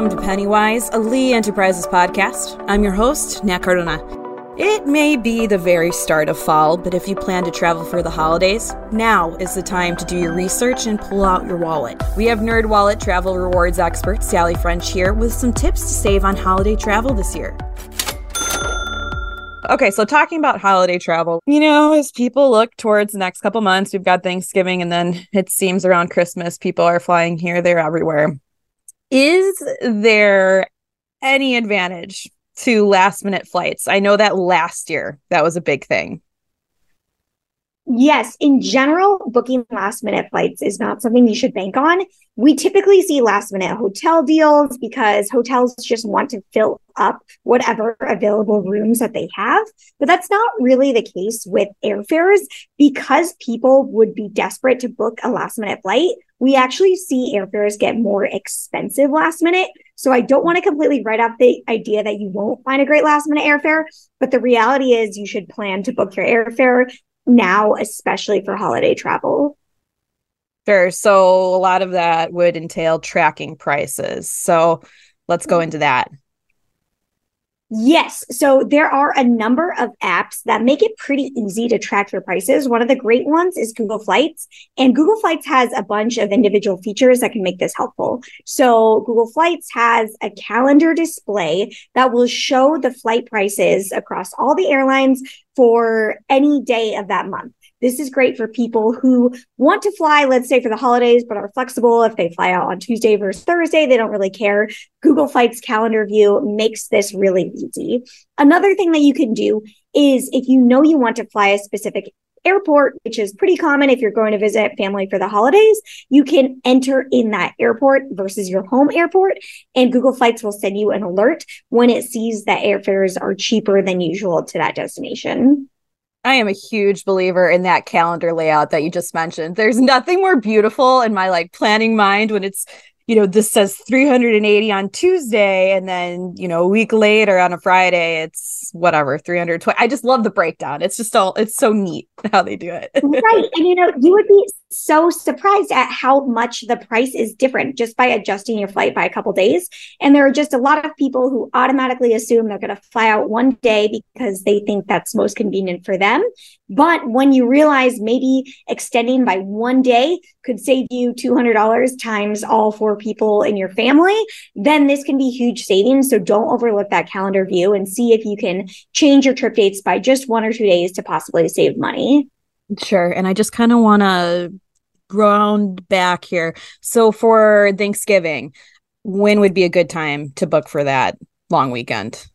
Welcome to Pennywise, a Lee Enterprises podcast. I'm your host, Nat Cardona. It may be the very start of fall, but if you plan to travel for the holidays, now is the time to do your research and pull out your wallet. We have NerdWallet travel rewards expert Sally French here with some tips to save on holiday travel this year. Okay, so talking about holiday travel, you know, as people look towards the next couple months, we've got Thanksgiving, and then it seems around Christmas, people are flying here, there, everywhere. Is there any advantage to last minute flights? I know that last year that was a big thing. Yes, in general, booking last minute flights is not something you should bank on. We typically see last minute hotel deals because hotels just want to fill up whatever available rooms that they have. But that's not really the case with airfares because people would be desperate to book a last minute flight. We actually see airfares get more expensive last minute. So I don't want to completely write off the idea that you won't find a great last minute airfare. But the reality is you should plan to book your airfare now, especially for holiday travel. Sure. So a lot of that would entail tracking prices. So let's go mm-hmm. into that. Yes. So there are a number of apps that make it pretty easy to track your prices. One of the great ones is Google Flights, and Google Flights has a bunch of individual features that can make this helpful. So Google Flights has a calendar display that will show the flight prices across all the airlines for any day of that month. This is great for people who want to fly, let's say for the holidays, but are flexible. If they fly out on Tuesday versus Thursday, they don't really care. Google Flights calendar view makes this really easy. Another thing that you can do is if you know you want to fly a specific airport, which is pretty common if you're going to visit family for the holidays, you can enter in that airport versus your home airport. And Google Flights will send you an alert when it sees that airfares are cheaper than usual to that destination. I am a huge believer in that calendar layout that you just mentioned. There's nothing more beautiful in my like planning mind when it's you know, this says 380 on Tuesday, and then, you know, a week later on a Friday, it's whatever, 320. I just love the breakdown. It's just all, it's so neat how they do it. right. And, you know, you would be so surprised at how much the price is different just by adjusting your flight by a couple days. And there are just a lot of people who automatically assume they're going to fly out one day because they think that's most convenient for them. But when you realize maybe extending by one day could save you $200 times all four people in your family, then this can be huge savings. So don't overlook that calendar view and see if you can change your trip dates by just one or two days to possibly save money. Sure. And I just kind of want to ground back here. So for Thanksgiving, when would be a good time to book for that long weekend?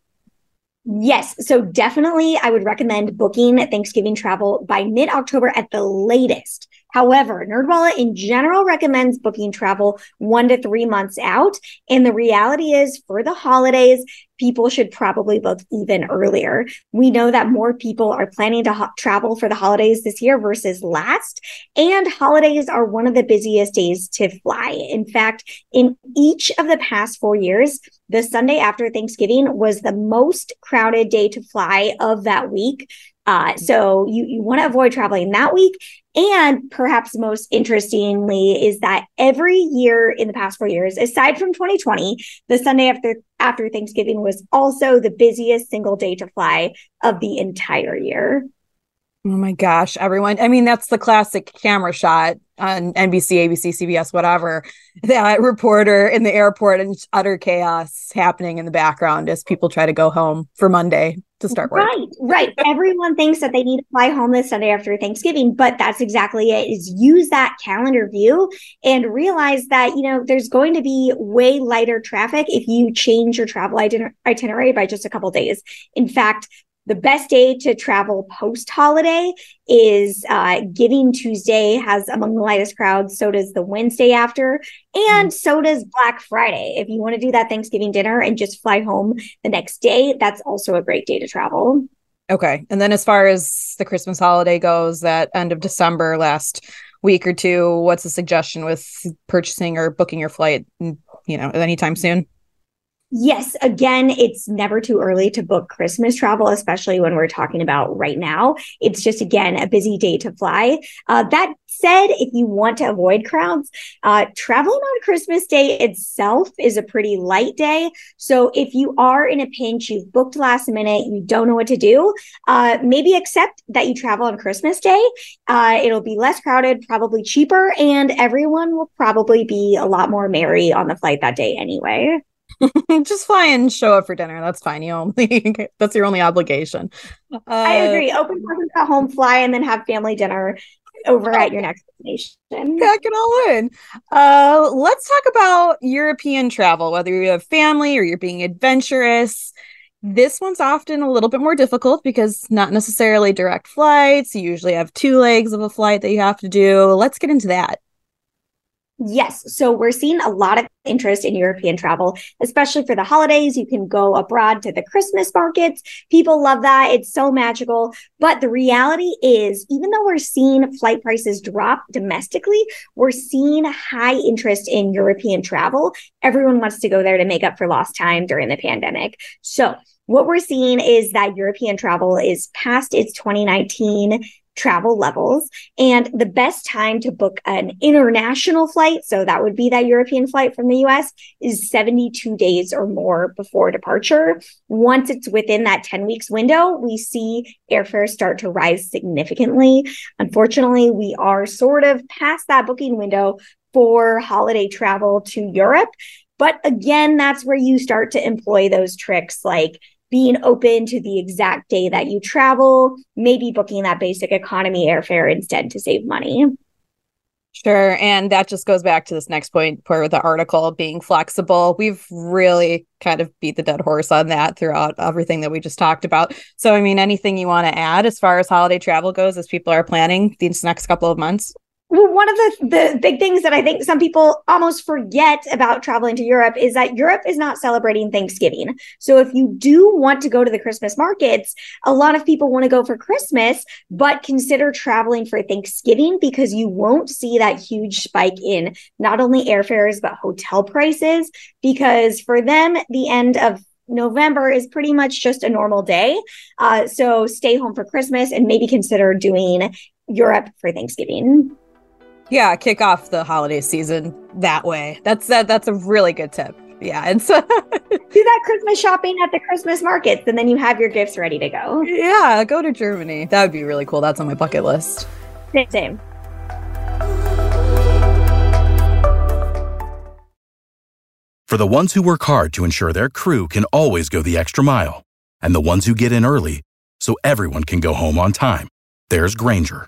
Yes. So definitely, I would recommend booking Thanksgiving travel by mid October at the latest. However, NerdWallet in general recommends booking travel one to three months out. And the reality is, for the holidays, people should probably book even earlier. We know that more people are planning to ho- travel for the holidays this year versus last. And holidays are one of the busiest days to fly. In fact, in each of the past four years, the Sunday after Thanksgiving was the most crowded day to fly of that week. Uh, so you, you want to avoid traveling that week. And perhaps most interestingly is that every year in the past four years, aside from 2020, the Sunday after after Thanksgiving was also the busiest single day to fly of the entire year. Oh my gosh, everyone. I mean, that's the classic camera shot on NBC, ABC, CBS, whatever. That reporter in the airport and utter chaos happening in the background as people try to go home for Monday to start work. Right, right. Everyone thinks that they need to fly home this Sunday after Thanksgiving, but that's exactly it. Is use that calendar view and realize that you know there's going to be way lighter traffic if you change your travel itinerary by just a couple days. In fact, The best day to travel post holiday is uh, Giving Tuesday has among the lightest crowds. So does the Wednesday after, and mm-hmm. so does Black Friday. If you want to do that Thanksgiving dinner and just fly home the next day, that's also a great day to travel. Okay. And then as far as the Christmas holiday goes, that end of December, last week or two, what's the suggestion with purchasing or booking your flight, you know, anytime soon? Yes, again, it's never too early to book Christmas travel, especially when we're talking about right now. It's just, again, a busy day to fly. Uh, that said, if you want to avoid crowds, uh, traveling on Christmas Day itself is a pretty light day. So if you are in a pinch, you've booked last minute, you don't know what to do, uh, maybe accept that you travel on Christmas Day. Uh, it'll be less crowded, probably cheaper, and everyone will probably be a lot more merry on the flight that day anyway. just fly and show up for dinner. That's fine. You only that's your only obligation. Uh, I agree. Open presents at home, fly, and then have family dinner over at your next destination. Pack it all in. Uh, let's talk about European travel. Whether you have family or you're being adventurous, this one's often a little bit more difficult because not necessarily direct flights. You usually have two legs of a flight that you have to do. Let's get into that. Yes. So we're seeing a lot of interest in European travel, especially for the holidays. You can go abroad to the Christmas markets. People love that. It's so magical. But the reality is, even though we're seeing flight prices drop domestically, we're seeing high interest in European travel. Everyone wants to go there to make up for lost time during the pandemic. So what we're seeing is that European travel is past its 2019 travel levels. And the best time to book an international flight, so that would be that European flight from the US, is 72 days or more before departure. Once it's within that 10 weeks window, we see airfares start to rise significantly. Unfortunately, we are sort of past that booking window for holiday travel to Europe. But again, that's where you start to employ those tricks like being open to the exact day that you travel, maybe booking that basic economy airfare instead to save money. Sure. And that just goes back to this next point for the article being flexible. We've really kind of beat the dead horse on that throughout everything that we just talked about. So, I mean, anything you want to add as far as holiday travel goes as people are planning these next couple of months? One of the, the big things that I think some people almost forget about traveling to Europe is that Europe is not celebrating Thanksgiving. So if you do want to go to the Christmas markets, a lot of people want to go for Christmas, but consider traveling for Thanksgiving because you won't see that huge spike in not only airfares, but hotel prices. Because for them, the end of November is pretty much just a normal day. Uh, so stay home for Christmas and maybe consider doing Europe for Thanksgiving. Yeah, kick off the holiday season that way. That's that. That's a really good tip. Yeah, and so do that Christmas shopping at the Christmas markets, and then you have your gifts ready to go. Yeah, go to Germany. That would be really cool. That's on my bucket list. Same. same. For the ones who work hard to ensure their crew can always go the extra mile, and the ones who get in early so everyone can go home on time, there's Grainger